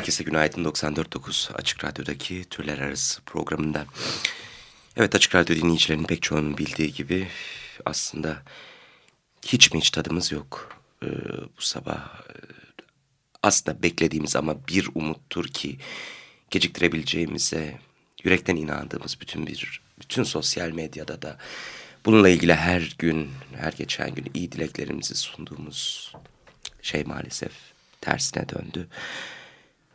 Herkese günaydın 94.9 Açık Radyo'daki Türler Arası programında. Evet Açık Radyo dinleyicilerinin pek çoğunun bildiği gibi aslında hiç mi hiç tadımız yok ee, bu sabah. Aslında beklediğimiz ama bir umuttur ki geciktirebileceğimize yürekten inandığımız bütün bir bütün sosyal medyada da bununla ilgili her gün her geçen gün iyi dileklerimizi sunduğumuz şey maalesef tersine döndü.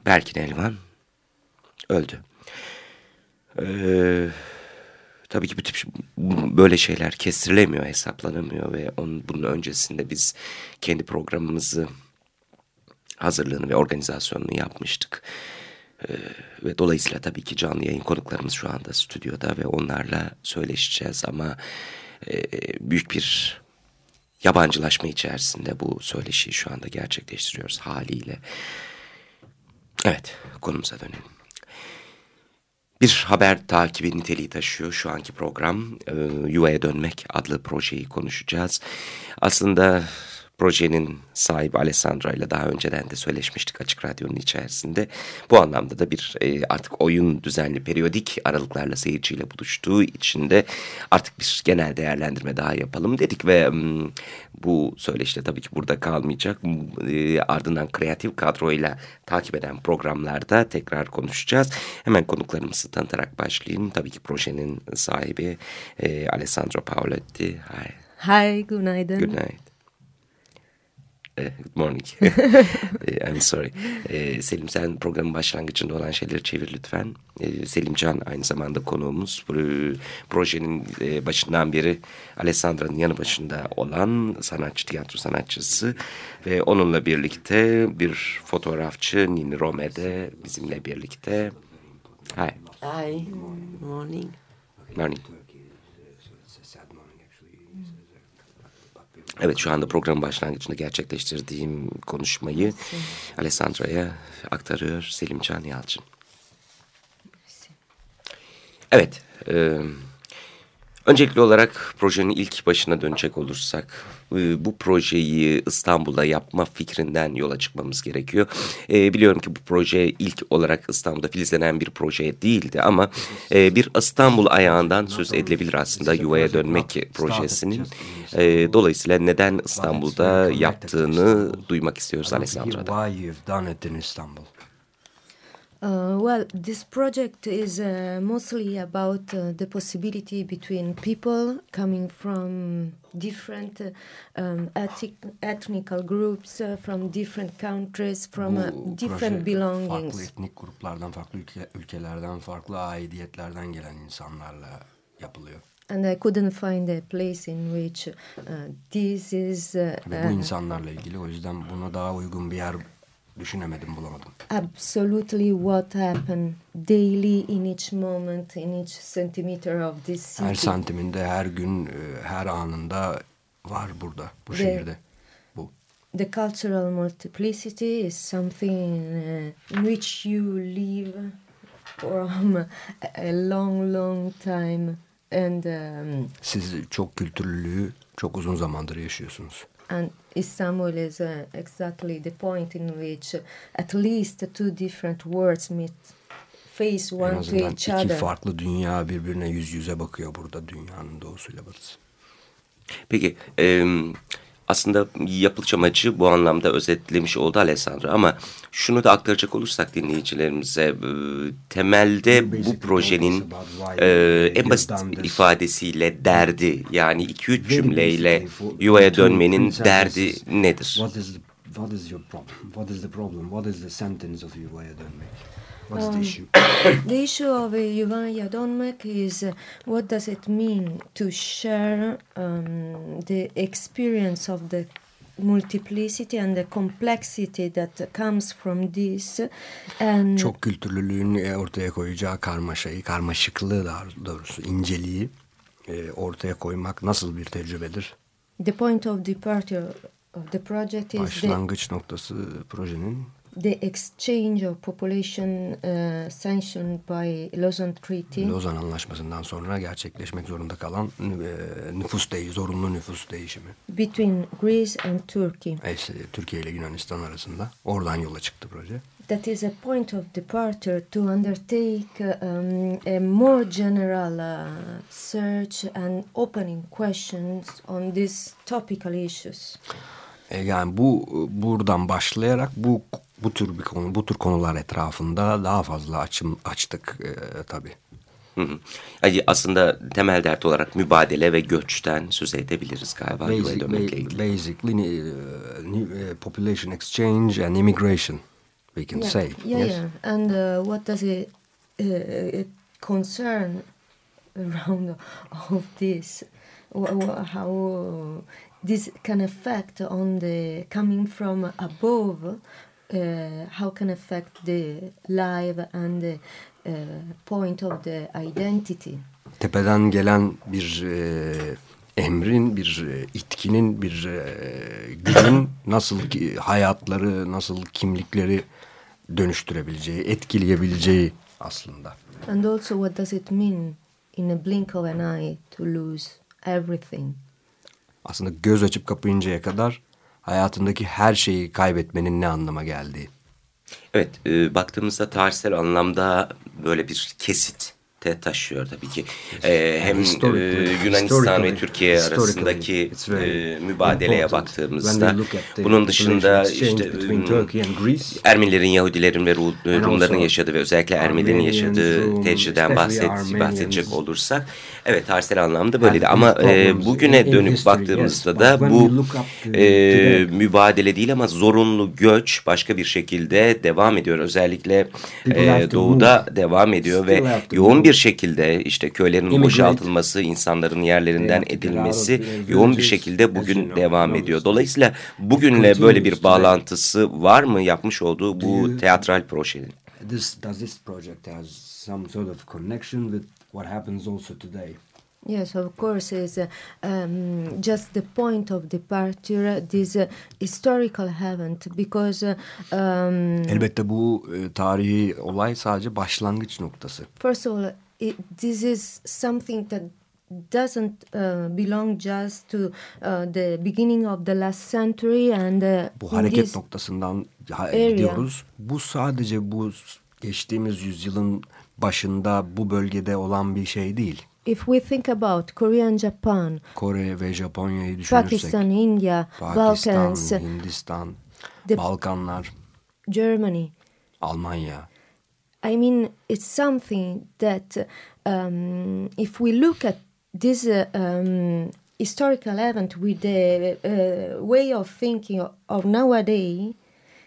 Berkin Elvan öldü. Ee, tabii ki bu tip böyle şeyler kestirilemiyor, hesaplanamıyor ve onun, bunun öncesinde biz kendi programımızı hazırlığını ve organizasyonunu yapmıştık. Ee, ve dolayısıyla tabii ki canlı yayın konuklarımız şu anda stüdyoda ve onlarla söyleşeceğiz ama e, büyük bir yabancılaşma içerisinde bu söyleşiyi şu anda gerçekleştiriyoruz haliyle. Evet, konumuza dönelim. Bir haber takibi niteliği taşıyor şu anki program. E, Yuvaya Dönmek adlı projeyi konuşacağız. Aslında projenin sahibi Alessandra ile daha önceden de söyleşmiştik Açık Radyo'nun içerisinde. Bu anlamda da bir e, artık oyun düzenli periyodik aralıklarla seyirciyle buluştuğu için de artık bir genel değerlendirme daha yapalım dedik ve bu söyleşte tabii ki burada kalmayacak. E, ardından kreatif kadroyla takip eden programlarda tekrar konuşacağız. Hemen konuklarımızı tanıtarak başlayayım. Tabii ki projenin sahibi e, Alessandro Paoletti. Hi. Hi, günaydın. Günaydın. Eh, good morning. Eh, I'm sorry. Ee, Selim sen programın başlangıcında olan şeyleri çevir lütfen. Ee, Selim Can aynı zamanda konuğumuz. Projenin e, başından beri Alessandra'nın yanı başında olan sanatçı, tiyatro sanatçısı. Ve onunla birlikte bir fotoğrafçı Nini Rome de bizimle birlikte. Hi. Hi. Morning. Morning. Evet şu anda programın başlangıcında gerçekleştirdiğim konuşmayı Alessandra'ya aktarıyor Selim Can Yalçın. Evet. E, öncelikli olarak projenin ilk başına dönecek olursak e, bu projeyi İstanbul'da yapma fikrinden yola çıkmamız gerekiyor. E, biliyorum ki bu proje ilk olarak İstanbul'da filizlenen bir proje değildi ama e, bir İstanbul ayağından söz edilebilir aslında yuvaya dönmek projesinin. E, dolayısıyla neden İstanbul'da yaptığını duymak istiyoruz Alessandra'da. Why you've done it in Istanbul? Uh, well, this project is uh, mostly about uh, the possibility between people coming from different um, ethnic, ethnical groups, uh, from different countries, from uh, different belongings. Farklı etnik gruplardan, farklı ülke, ülkelerden, farklı aidiyetlerden gelen insanlarla yapılıyor. And I couldn't find a place in which uh, this is... Ve bu insanlarla ilgili o yüzden buna daha uygun bir yer düşünemedim, bulamadım. Absolutely what happened daily in each moment, in each centimeter of this city. Her santiminde, her gün, her anında var burada, bu the, şehirde. Bu. The cultural multiplicity is something uh, in which you live from a long, long time. And, um, Siz çok kültürlülüğü çok uzun zamandır yaşıyorsunuz. And Istanbul is uh, exactly the point in which at least two different worlds meet face one to each other. iki farklı dünya birbirine yüz yüze bakıyor burada dünyanın doğusuyla batısı. Peki e, aslında yapılış amacı bu anlamda özetlemiş oldu Alessandro ama şunu da aktaracak olursak dinleyicilerimize e, temelde bu projenin e, en basit ifadesiyle derdi yani iki üç cümleyle yuvaya dönmenin derdi nedir? What is the? What is problem? What is the sentence of yuvaya dönmek? What's um, the issue? the issue of uh, Yuvaya Donmek is uh, what does it mean to share um, the experience of the multiplicity and the complexity that comes from this. And Çok kültürlülüğün ortaya koyacağı karmaşayı, karmaşıklığı daha doğrusu inceliği e, ortaya koymak nasıl bir tecrübedir? the point of departure of the project is the, Başlangıç noktası projenin the exchange of population uh, sanctioned by Lausanne Treaty. Lozan Anlaşması'ndan sonra gerçekleşmek zorunda kalan e, nüfus değişimi, zorunlu nüfus değişimi. between Greece and Turkey. E, Türkiye ile Yunanistan arasında. Oradan yola çıktı proje. That is a point of departure to undertake um, a more general uh, search and opening questions on these topical issues. E, yani bu buradan başlayarak bu bu tür bir konu, bu tür konular etrafında daha fazla açım açtık e, tabii. Hı hı. Yani aslında temel dert olarak mübadele ve göçten söz edebiliriz galiba Basic, ilgili. basically uh, new, uh, population exchange and immigration we can yeah, say. yeah, yes? yeah. And uh, what does it, uh, it concern around of this? How this can affect on the coming from above? Uh, how can affect the life and the uh, point of the identity? Tepeden gelen bir e, emrin, bir e, itkinin, bir e, gücün nasıl ki hayatları, nasıl kimlikleri dönüştürebileceği, etkileyebileceği aslında. And also, what does it mean in a blink of an eye to lose everything? Aslında göz açıp kapayıncaya kadar hayatındaki her şeyi kaybetmenin ne anlama geldiği. Evet, e, baktığımızda tarihsel anlamda böyle bir kesit te taşıyor tabii ki. E, hem e, Yunanistan ve Türkiye arasındaki e, mübadeleye baktığımızda bunun dışında işte e, Ermenilerin, Yahudilerin ve And Rumların yaşadığı ve özellikle Ermenilerin yaşadığı especially bahset, bahsedecek olursak evet tarihsel anlamda böyleydi ama e, bugüne dönüp baktığımızda da bu e, mübadele değil ama zorunlu göç başka bir şekilde devam ediyor. Özellikle e, doğuda devam ediyor ve yoğun bir şekilde işte köylerin Immigrate. boşaltılması, insanların yerlerinden edilmesi yoğun bir şekilde bugün devam ediyor. Dolayısıyla bugünle böyle bir bağlantısı var mı yapmış olduğu bu teatral projenin? This, does this project has some sort of connection with what happens also today? Yes, of course, is uh, um, just the point of departure, this uh, historical event, because uh, um, Elbette bu e, tarihi olay sadece başlangıç noktası. first of all, it, this is something that doesn't uh, belong just to uh, the beginning of the last century and uh, Bu hareket noktasından area. gidiyoruz. Bu sadece bu geçtiğimiz yüzyılın başında bu bölgede olan bir şey değil. if we think about Korea and Japan, Kore ve Japonya'yı düşünürsek, Pakistan, India, Pakistan, Balkans, Hindistan, The- Balkanlar, Germany, Almanya. I mean, it's something that um, if we look at this uh, um, historical event with the uh, way of thinking of nowadays,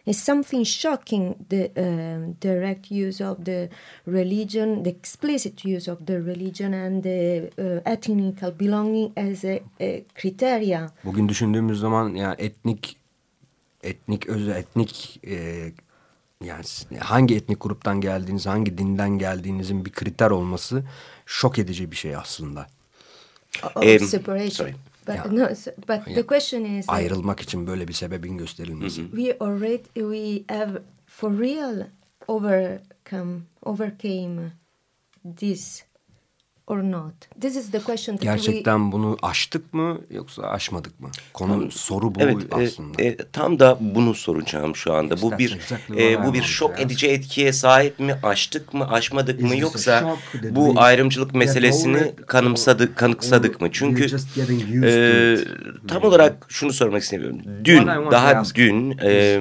it's something shocking the um, direct use of the religion, the explicit use of the religion, and the uh, ethnical belonging as a, a criteria. Bugün düşündüğümüz zaman yani etnik etnik öz etnik e, yani hangi etnik gruptan geldiğiniz, hangi dinden geldiğinizin bir kriter olması şok edici bir şey aslında. Of Um, separation. sorry. But, Yeah. no, so- but the Yeah. question is Ayrılmak için böyle bir sebebin gösterilmesi. we already we have for real overcome overcame this or not this is the question that we Gerçekten bunu aştık mı yoksa aşmadık mı? Konu soru bu Evet, e, aslında. e, tam da bunu soracağım şu anda. Bu bir exactly e, bu bir şok edici etkiye sahip mi? Aştık mı, aşmadık Is mı yoksa bu we ayrımcılık meselesini it kanımsadık, kanıksadık mı? Çünkü we're just getting used e, tam olarak şunu sormak istemiyorum. Dün, daha dün e,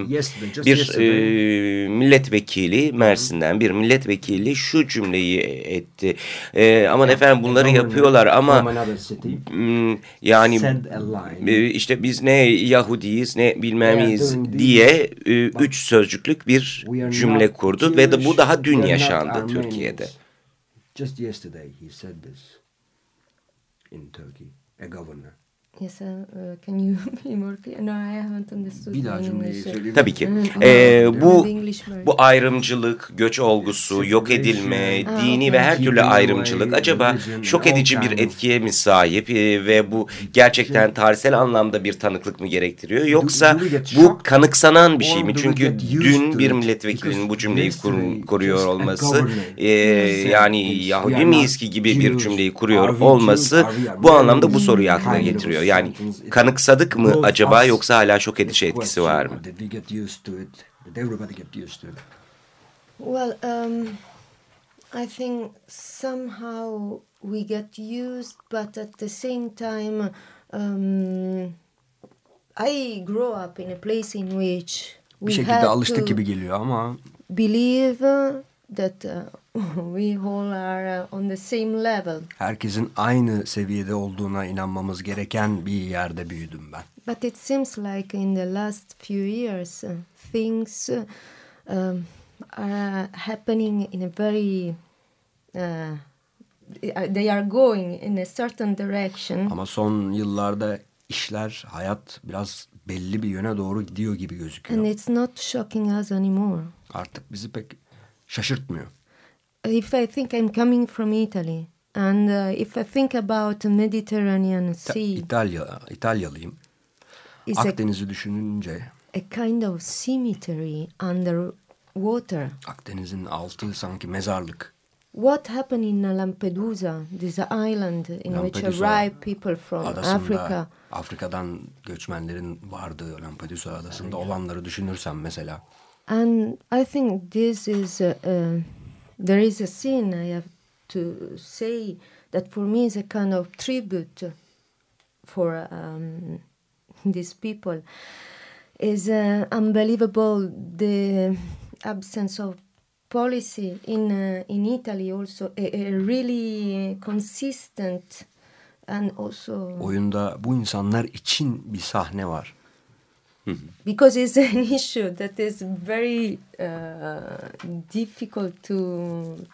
bir e, milletvekili Mersin'den bir milletvekili şu cümleyi etti. E, aman efendim bunları governor yapıyorlar ama Hmm, yani e, işte biz ne Yahudiyiz ne bilmemiz diye e, üç sözcüklük bir cümle kurdu ve de bu daha dün yaşandı. Türkiye'de. Just yesterday he said this in Turkey, a governor. Yes, uh, can you be more clear? No, I haven't understood. Bir daha cümleyi söyleyeyim. Tabii ki. Hmm. Ee, bu bu ayrımcılık, göç olgusu, yok edilme, Ah, dini ve her türlü ayrımcılık acaba şok edici bir etkiye mi sahip Ee, ve bu gerçekten tarihsel anlamda bir tanıklık mı gerektiriyor yoksa bu kanıksanan bir şey mi? Çünkü dün bir milletvekilinin bu cümleyi kur, kuruyor olması e, yani Yahudi miyiz ki gibi bir cümleyi kuruyor olması bu anlamda bu soruyu aklına getiriyor. Yani kanıksadık mı acaba yoksa hala şok edici etkisi var mı? Well, um, I think somehow we get used, but at the same time, um, I grew up in a place in which Bir we şekilde had alıştık to gibi geliyor ama believe that uh, we all are uh, on the same level. herkesin aynı seviyede olduğuna inanmamız gereken bir yerde büyüdüm ben. But it seems like in the last few years, uh, things uh, um, are happening in a very. Uh, they are going in a certain direction. Ama son yıllarda işler, hayat biraz belli bir yöne doğru gidiyor gibi gözüküyor. And it's not shocking us anymore. Artık bizi pek şaşırtmıyor. If I think I'm coming from Italy, and uh, if I think about the Mediterranean Sea, İtalya, İtalyalıyım. it's a, Akdeniz'i düşününce a kind of cemetery underwater. Akdeniz'in altı sanki mezarlık. What happened in Lampedusa, this island in which Lampedusa arrive people from adasında Africa? Afrika'dan göçmenlerin vardığı Lampedusa adasında olanları düşünürsen mesela. And I think this is, uh, uh, there is a scene I have to say that for me is a kind of tribute for um, these people. Is uh, unbelievable the absence of policy in uh, in Italy also a, a really consistent and also Oyunda bu insanlar için bir sahne var. Because it's an issue that is very uh, difficult to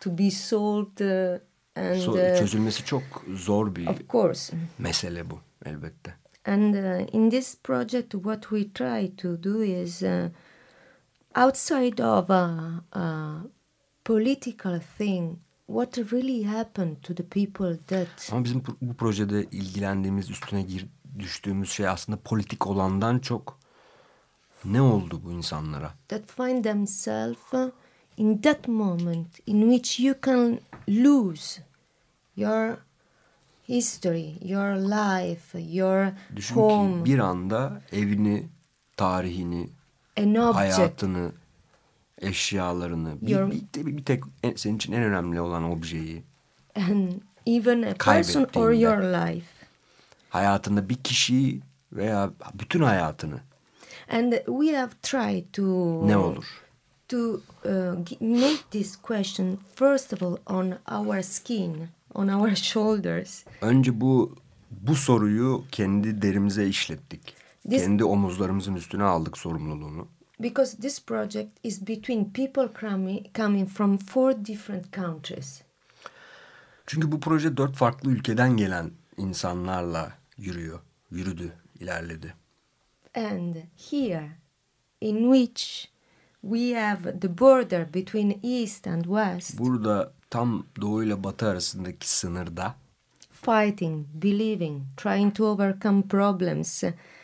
to be solved uh, and So- uh, çözülmesi çok zor bir of course mesele bu elbette. and uh, in this project what we try to do is uh, outside of a, a political thing what really happened to the people that Ama bizim bu- bu projede ilgilendiğimiz, üstüne gir, düştüğümüz şey aslında politik olandan çok ne oldu bu insanlara? that find themselves in that moment in which you can lose your history, your life, your Düşün home, ki bir anda evini, tarihini, an hayatını, eşyalarını, bir, Your- bir, bir, bir tek en- senin için en önemli olan objeyi, and even a person or your life. hayatında bir kişiyi veya bütün hayatını And we have tried to ne olur? to uh, make this question first of all on our skin, on our shoulders. Önce bu bu soruyu kendi derimize işlettik. This- Kendi omuzlarımızın üstüne aldık sorumluluğunu. Because this project is between people coming, coming from four different countries. Çünkü bu proje dört farklı ülkeden gelen insanlarla yürüyor, yürüdü, ilerledi. And here, in which we have the border between East and West, Burada tam doğu ile batı arasındaki sınırda fighting, believing, trying to overcome problems,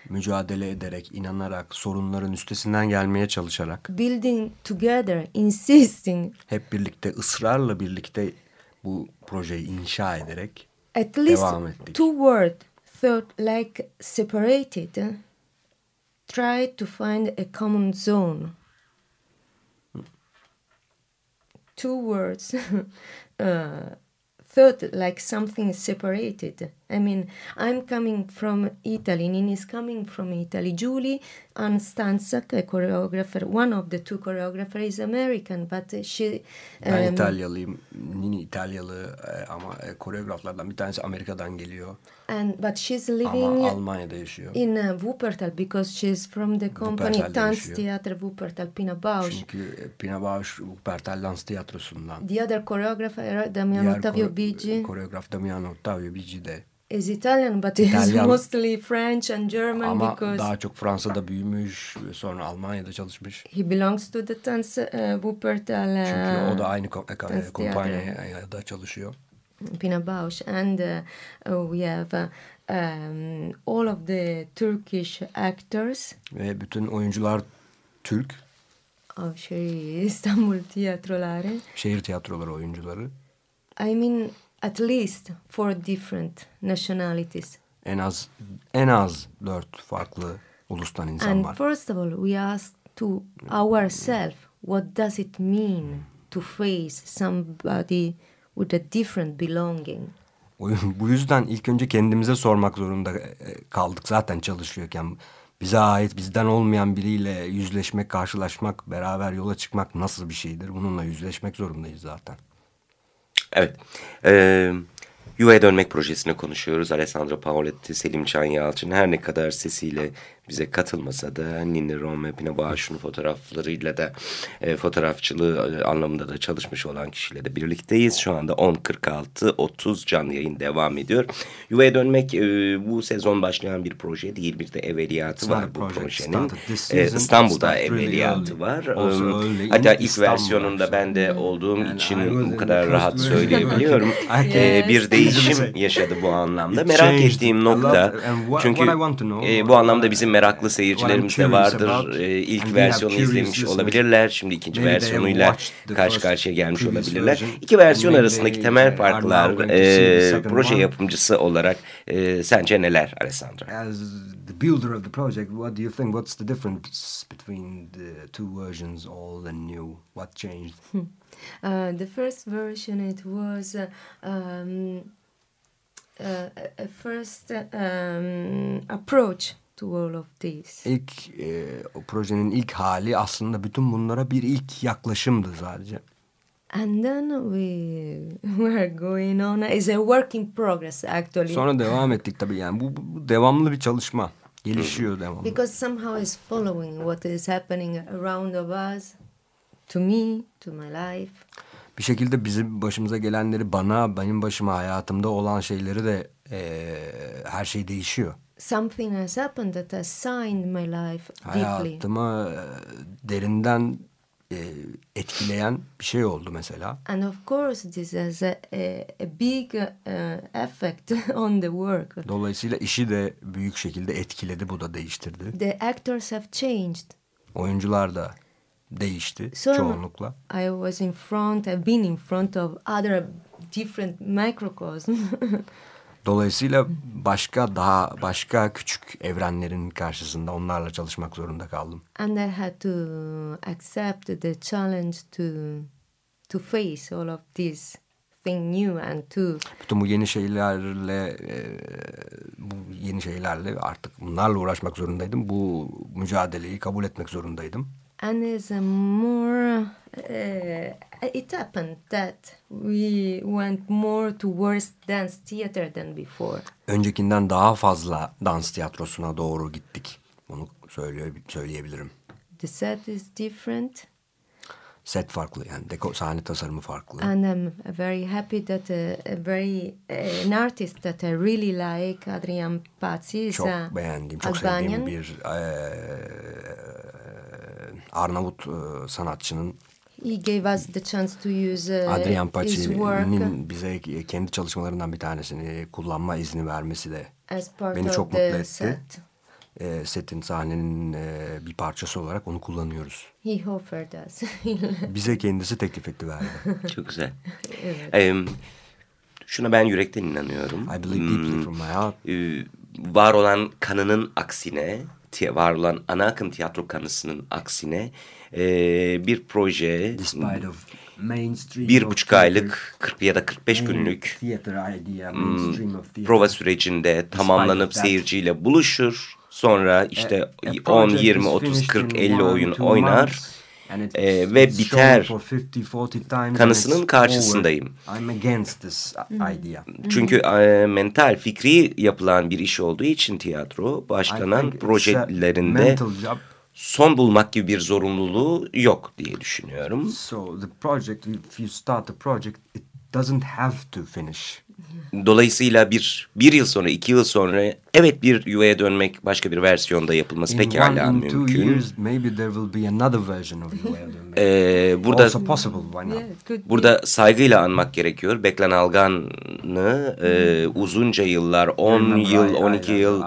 mücadele ederek, inanarak, sorunların üstesinden gelmeye çalışarak building together, insisting, hep birlikte ısrarla birlikte bu projeyi inşa ederek at least Devam ettik. two words thought like separated, try to find a common zone. Two words uh, thought like something separated. I mean, I'm coming from Italy, Nini is coming from Italy. Julie and Stanzak, a choreographer, one of the two choreographers is American, but she... ben um, İtalyalıyım, Nini İtalyalı e, ama e, koreograflardan bir tanesi Amerika'dan geliyor and but she's living ama Almanya'da yaşıyor. in uh, Wuppertal because she's from the company Tanz. Theater Wuppertal, Pina Bausch. Çünkü e, Pina Bausch Wuppertal Dans Tiyatrosu'ndan. The other choreographer, Damiano Diğer Ottavio Bigi. koreograf Damiano Ottavio Bigi de is Italian but İtalyan. is mostly French and German Ama because daha çok Fransa'da büyümüş sonra Almanya'da çalışmış. he belongs to the Tans uh, Wuppertal Çünkü uh, o da aynı ko- e, kumpanyada çalışıyor. Pina Bausch and uh, uh, we have uh, um, all of the Turkish actors Ve bütün oyuncular Türk. of şey İstanbul tiyatroları. Şehir tiyatroları oyuncuları. I mean at least four different nationalities. En az en az dört farklı ulustan insan And var. first of all, we ask to ourselves what does it mean to face somebody with a different belonging? Bu yüzden ilk önce kendimize sormak zorunda e, kaldık zaten çalışıyorken. Bize ait bizden olmayan biriyle yüzleşmek, karşılaşmak, beraber yola çıkmak nasıl bir şeydir? Bununla yüzleşmek zorundayız zaten. Evet. Ee, Yuva'ya dönmek projesini konuşuyoruz. Alessandro Paoletti, Selim Can Yalçın her ne kadar sesiyle bize katılmasa da Nini Rome, Pina Bausch'un fotoğraflarıyla da e, fotoğrafçılığı e, anlamında da çalışmış olan kişiyle de birlikteyiz. Şu anda 10.46-30 canlı yayın devam ediyor. Yuva'ya dönmek e, bu sezon başlayan bir proje değil. Bir de evveliyatı var bu project projenin. E. İstanbul'da evveliyatı var. Also Um, Hatta ilk İstanbul versiyonunda actually. ben de olduğum And I için bu kadar rahat söyleyebiliyorum. Can- bir değişim yaşadı bu anlamda. Merak ettiğim nokta what- çünkü e, bu anlamda bizim meraklı seyircilerimiz I'm de vardır. E, ilk versiyonu izlemiş olabilirler. Şimdi ikinci versiyonuyla karşı karşıya gelmiş olabilirler. İki versiyon arasındaki temel farklar e, proje yapımcısı olarak e, sence neler Alessandro? As the builder of the project, what do you think? What's the difference between the two versions, old and new? What changed? Uh, the first version it was uh, um, uh, a- a first um, approach to all of this. İlk e, o projenin ilk hali aslında bütün bunlara bir ilk yaklaşımdı sadece. And then we were going on. It's a work in progress actually. Sonra devam ettik tabii yani bu, bu- devamlı bir çalışma. Gelişiyor devamlı. because somehow it's following what is happening around of us, to me, to my life. Bir şekilde bizim başımıza gelenleri bana, benim başıma hayatımda olan şeyleri de e, her şey değişiyor. Something has happened that has signed my life deeply. Hayatımı e, derinden e, etkileyen bir şey oldu mesela. And of course, this has a, a, a big uh, effect on the work. Dolayısıyla işi de büyük şekilde etkiledi, bu da değiştirdi. The actors have changed. Oyuncular da değişti So çoğunlukla. I was in front, I've been in front of other different microcosm. Dolayısıyla başka daha başka küçük evrenlerin karşısında onlarla çalışmak zorunda kaldım. and I had to accept the challenge to to face all of this thing new and to Bütün bu yeni şeylerle e, bu yeni şeylerle artık bunlarla uğraşmak zorundaydım. Bu mücadeleyi kabul etmek zorundaydım. And it's a more uh, it happened that we went more towards dance theater than before Öncekinden daha fazla dans tiyatrosuna doğru gittik. Bunu söyleye, söyleyebilirim. the set is different Set farklı yani deko, sahne tasarımı farklı. and I'm very happy that a, a very an artist that I really like Adrian Pazzi is çok a beğendiğim, çok Albanian. sevdiğim bir eee, Arnavut eee, sanatçının He gave us the chance to use uh, Adrian Paci'nin bize kendi çalışmalarından bir tanesini kullanma izni vermesi de as part beni of çok mutlu the etti. set. Eee, setin sahnenin eee, bir parçası olarak onu kullanıyoruz. He offered us. Bize kendisi teklif etti verdi. Çok güzel. Ee, şuna ben yürekten inanıyorum. I believe deeply Hmm, from my heart. e, var olan kanının aksine, var olan ana akım tiyatro kanısının aksine e, bir proje bir buçuk aylık 40 ya da 45 main günlük idea, theater. prova sürecinde tamamlanıp that- seyirciyle buluşur. Sonra işte A- a 10, project 20, is 30, finished 40, in 50 one, oyun oynar. months, e, ve biter. for 50, 40 times and Kanısının karşısındayım. over. I'm against this idea. Çünkü e, mental, fikri yapılan bir iş olduğu için tiyatro başlanan projelerinde son bulmak gibi bir zorunluluğu yok diye düşünüyorum. So the project, if you start the project, it doesn't have to finish. Dolayısıyla bir, bir yıl sonra, iki yıl sonra evet bir yuvaya dönmek başka bir versiyonda yapılması in pekala one, mümkün. two years, maybe there will be another version of yuvaya dönmek. Ee, burada also possible, why not? Yeah, could be. burada saygıyla anmak gerekiyor. Beklan Algan'ı e, uzunca yıllar, 10 Remember, yıl, I- 12 I- yıl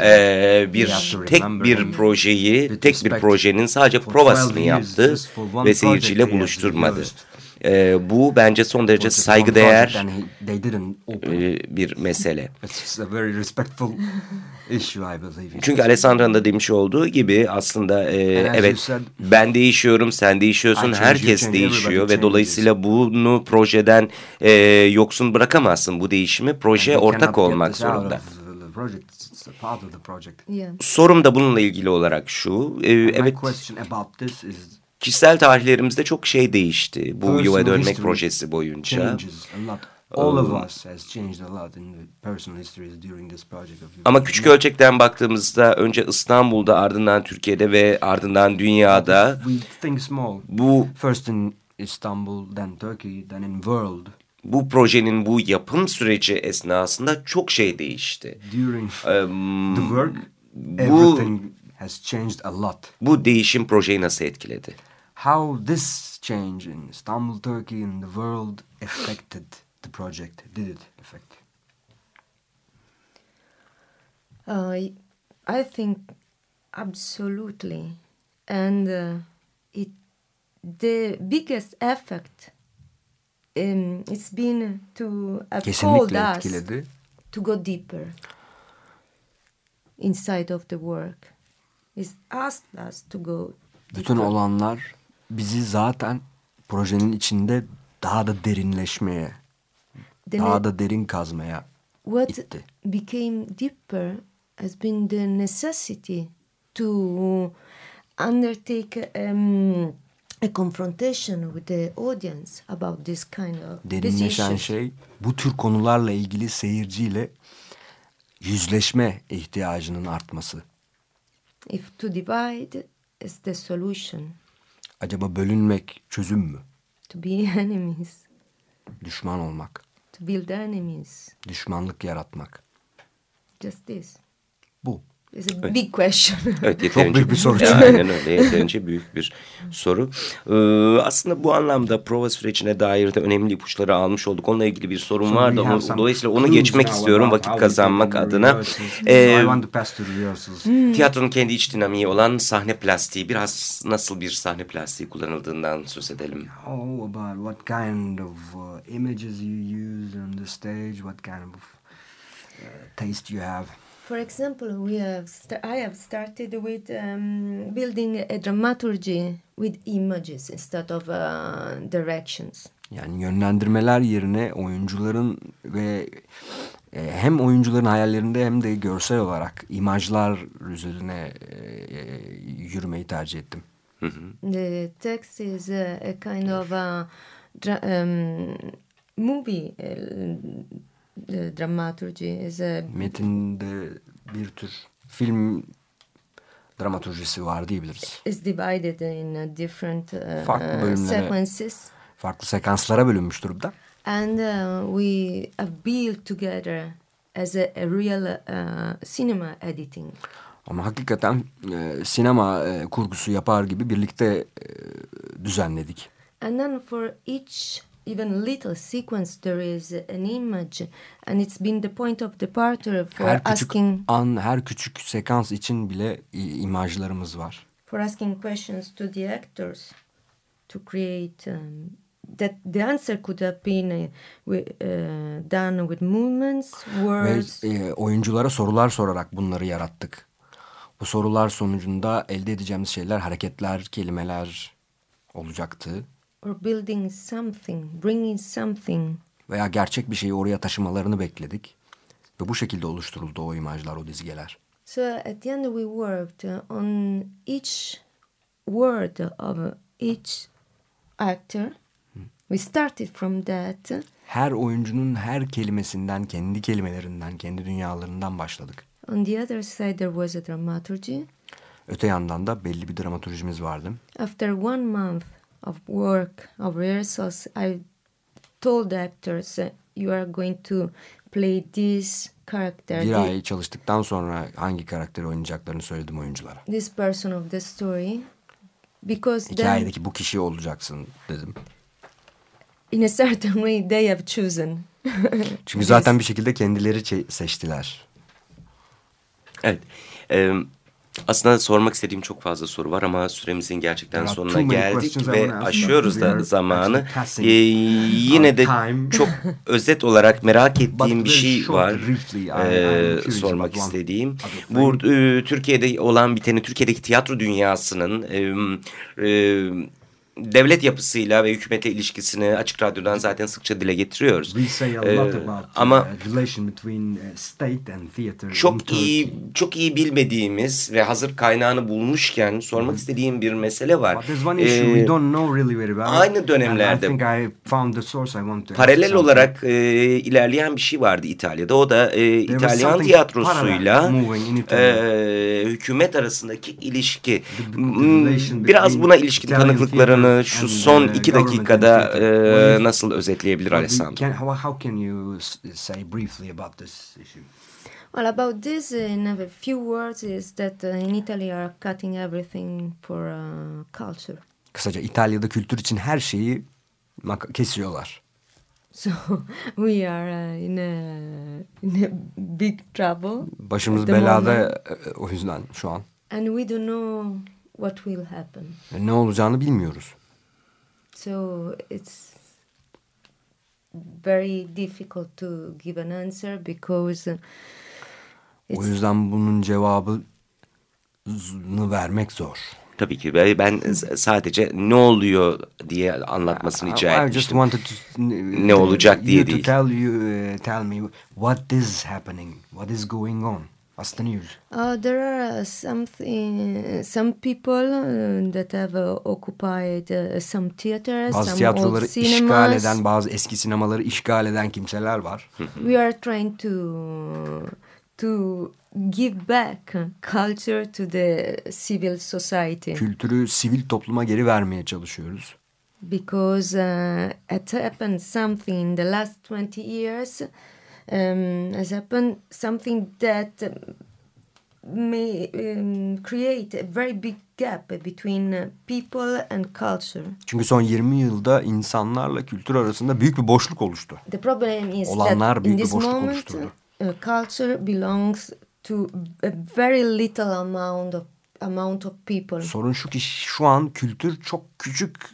e, bir tek bir projeyi, tek bir projenin sadece provasını 12 years, yaptı ve seyirciyle buluşturmadı. E, bu bence son derece saygıdeğer and he- they didn't open. e, bir mesele. It's a very respectful issue, I believe. Çünkü Alessandra'nın da demiş olduğu gibi aslında e, evet said, ben değişiyorum, sen değişiyorsun, herkes değişiyor ve dolayısıyla bunu projeden e, yoksun bırakamazsın bu değişimi. Proje ortak olmak zorunda. of the project. It's a part of the project. Yeah. Sorum da bununla ilgili olarak şu. e, evet kişisel tarihlerimizde çok şey değişti bu Personal yuva dönmek projesi boyunca. All of us has changed a lot in the personal histories during this project of Ama küçük ölçekten baktığımızda önce İstanbul'da ardından Türkiye'de ve ardından dünyada We think small. bu First in Istanbul, then Turkey, then in world. bu projenin bu yapım süreci esnasında çok şey değişti. During Em, the work, bu everything has changed a lot. bu değişim projeyi nasıl etkiledi? How this change in Istanbul, Turkey, and the world affected the project? Did it affect? Uh, I think absolutely, and uh, it the biggest effect um, it's been to called Kesinlikle us etkiledi. to go deeper inside of the work. It's asked us to go. Bütün deeper. olanlar bizi zaten projenin içinde daha da derinleşmeye, Then daha da derin kazmaya what itti. became deeper has been the necessity to undertake um, a confrontation with the audience about this kind of Derinleşen şey bu tür konularla ilgili seyirciyle yüzleşme ihtiyacının artması. If to divide is the solution, Acaba bölünmek çözüm mü? to be enemies, Düşman olmak, to build enemies, düşmanlık yaratmak. just this. Bu. It's a big question. Evet yeterince büyük bir soru. Ya, aynen öyle yeterince büyük bir soru. Ee, aslında bu anlamda prova sürecine dair de önemli ipuçları almış olduk. Onunla ilgili bir sorun So vardı some dolayısıyla onu geçmek istiyorum about vakit kazanmak adına. Ee, rehearsals. tiyatronun kendi iç dinamiği olan sahne plastiği biraz nasıl bir sahne plastiği kullanıldığından söz edelim. Oh, about what kind of uh, images you use on the stage, what kind of uh, taste you have. For example, we have I have started with um, building a dramaturgy with images instead of uh, directions. Yani yönlendirmeler yerine oyuncuların ve e, hem oyuncuların hayallerinde hem de görsel olarak imajlar üzerine e, e, yürümeyi tercih ettim. The text is a, a kind of a dra- um, movie uh, the dramaturgy is a Metinde bir tür film dramaturjisi var diyebiliriz. is divided in different uh, Farklı bölümlere. sequences, Farklı sekanslara bölünmüş durumda. and uh, we have built together as a, a real uh, cinema editing. Ama hakikaten e, sinema e, kurgusu yapar gibi birlikte e, düzenledik. And then for each even little sequence there is an image and it's been the point of departure for Her küçük asking an, her küçük sekans için bile imajlarımız var. for asking questions to the actors to create um, that the answer could have been uh, uh, done with movements, Ve words, e, oyunculara sorular sorarak bunları yarattık. Bu sorular sonucunda elde edeceğimiz şeyler hareketler, kelimeler olacaktı. Or building something, bringing something. Veya gerçek bir şeyi oraya taşımalarını bekledik. Ve bu şekilde oluşturuldu o imajlar, o dizgeler. So at the end we worked on each word of each actor. We started from that. Her oyuncunun her kelimesinden, kendi kelimelerinden, kendi dünyalarından başladık. On the other side there was a dramaturgy. Öte yandan da belli bir dramaturjimiz vardı. After one month of work, of rehearsals, I told the actors, uh, you are going to play this character. Bir ay çalıştıktan sonra hangi karakteri oynayacaklarını söyledim oyunculara. This person of the story. Because Hikayedeki then, bu kişi olacaksın dedim. in a certain way they have chosen. Çünkü zaten bir şekilde kendileri seçtiler. Evet. Ee, aslında sormak istediğim çok fazla soru var ama süremizin gerçekten sonuna geldik ve aşıyoruz da zamanı. Ee, yine de çok özet olarak merak ettiğim bir şey var ee, sormak istediğim. Bu e, Türkiye'de olan biteni, Türkiye'deki tiyatro dünyasının... E, e, devlet yapısıyla ve hükümete ilişkisini açık radyodan zaten sıkça dile getiriyoruz. Ee, ama uh, çok iyi çok iyi bilmediğimiz ve hazır kaynağını bulmuşken sormak istediğim bir mesele var. Ee, aynı dönemlerde paralel olarak e, ilerleyen bir şey vardı İtalya'da. O da e, İtalyan tiyatrosuyla e, hükümet arasındaki ilişki. Biraz buna ilişkin tanıklıklarını planı şu son iki dakikada e, nasıl özetleyebilir Alessandro? Well, about this, in a few words, is that uh, in Italy are cutting everything for uh, culture. Kısaca İtalya'da kültür için her şeyi kesiyorlar. So we are uh, in, a, in a big trouble. Başımız belada o yüzden şu an. And we don't know what will happen. Ne olacağını bilmiyoruz. So it's very difficult to give an answer because o yüzden bunun cevabını vermek zor. Tabii ki ben sadece ne oluyor diye anlatmasını rica etmiştim. ne olacak diye değil. To tell you, uh, tell me what is happening, what is going on. The news? Uh, there are something, some people uh, that have uh, occupied uh, some theaters, bazı some tiyatroları old cinemas. işgal eden, bazı eski sinemaları işgal eden kimseler var. We are trying to to give back culture to the civil society. Kültürü sivil topluma geri vermeye çalışıyoruz. Because uh, it happened something in the last 20 years um, has happened something that may um, create a very big gap between uh, people and culture. Çünkü son 20 yılda insanlarla kültür arasında büyük bir boşluk oluştu. The problem is Olanlar that in boşluk moment. Uh, culture belongs to a very little amount of amount of people. Sorun şu ki şu an kültür çok küçük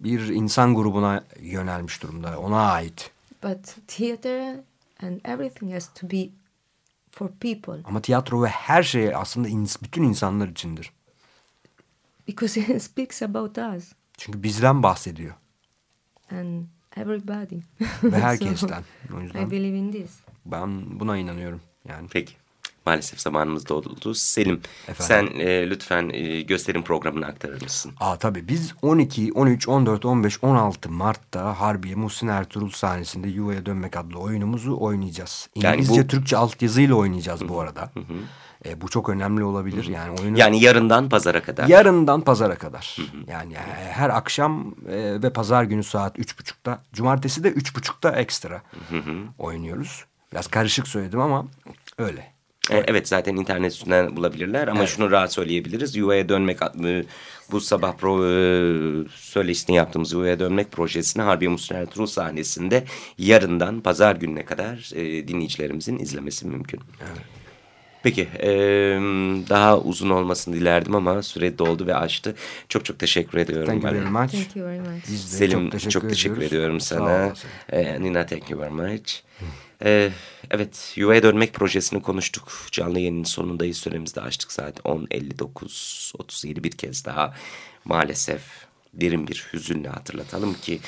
bir insan grubuna yönelmiş durumda. Ona ait. But theater and everything has to be for people. Ama tiyatro ve her şey aslında ins bütün insanlar içindir. Because it speaks about us. Çünkü bizden bahsediyor. And everybody. Ve herkesten. o yüzden I believe in this. Ben buna inanıyorum. Yani. Peki. Maalesef zamanımız doldu. Selim Efendim? sen e, lütfen e, gösterim programını aktarır mısın? Aa, tabii biz 12, 13, 14, 15, 16 Mart'ta Harbiye Muhsin Ertuğrul sahnesinde Yuvaya Dönmek adlı oyunumuzu oynayacağız. İngilizce, yani bu... Türkçe altyazıyla oynayacağız bu arada. Hı hı. E, bu çok önemli olabilir. Yani oyunu Yani yarından pazara kadar. Yarından pazara kadar. Hı hı. Yani her akşam e, ve pazar günü saat üç buçukta. Cumartesi de üç buçukta ekstra hı hı. oynuyoruz. Biraz karışık söyledim ama öyle. Evet. evet zaten internet üstünden bulabilirler ama evet. şunu rahat söyleyebiliriz. Yuvaya dönmek bu sabah pro, e, söyleşisini yaptığımız Yuvaya dönmek projesini Harbiye Mustafa Ertuğrul sahnesinde yarından pazar gününe kadar e, dinleyicilerimizin izlemesi mümkün. Evet. Peki e, daha uzun olmasını dilerdim ama süre doldu ve açtı. Çok çok teşekkür ediyorum. Thank you very much. Thank you very much. Selim çok teşekkür, çok teşekkür ediyorum sana. E, Nina thank you very much. Ee, evet Yuvaya Dönmek projesini konuştuk. Canlı yayının sonundayız. Süremizi de açtık saat 10.59 37 bir kez daha. Maalesef derin bir hüzünle hatırlatalım ki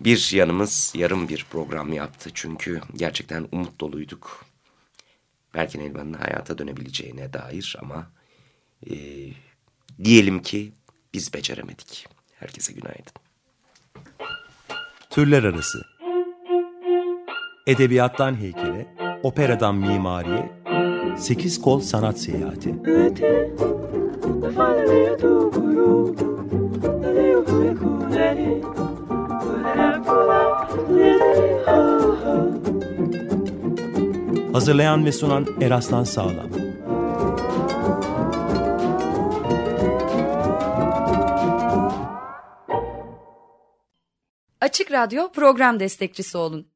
bir yanımız yarım bir program yaptı. Çünkü gerçekten umut doluyduk. Berkin Elvan'ın hayata dönebileceğine dair ama e, diyelim ki biz beceremedik. Herkese günaydın. Türler Arası Edebiyattan heykele, operadan mimariye, sekiz kol sanat seyahati. Hazırlayan ve sunan Eraslan Sağlam. Açık Radyo program destekçisi olun.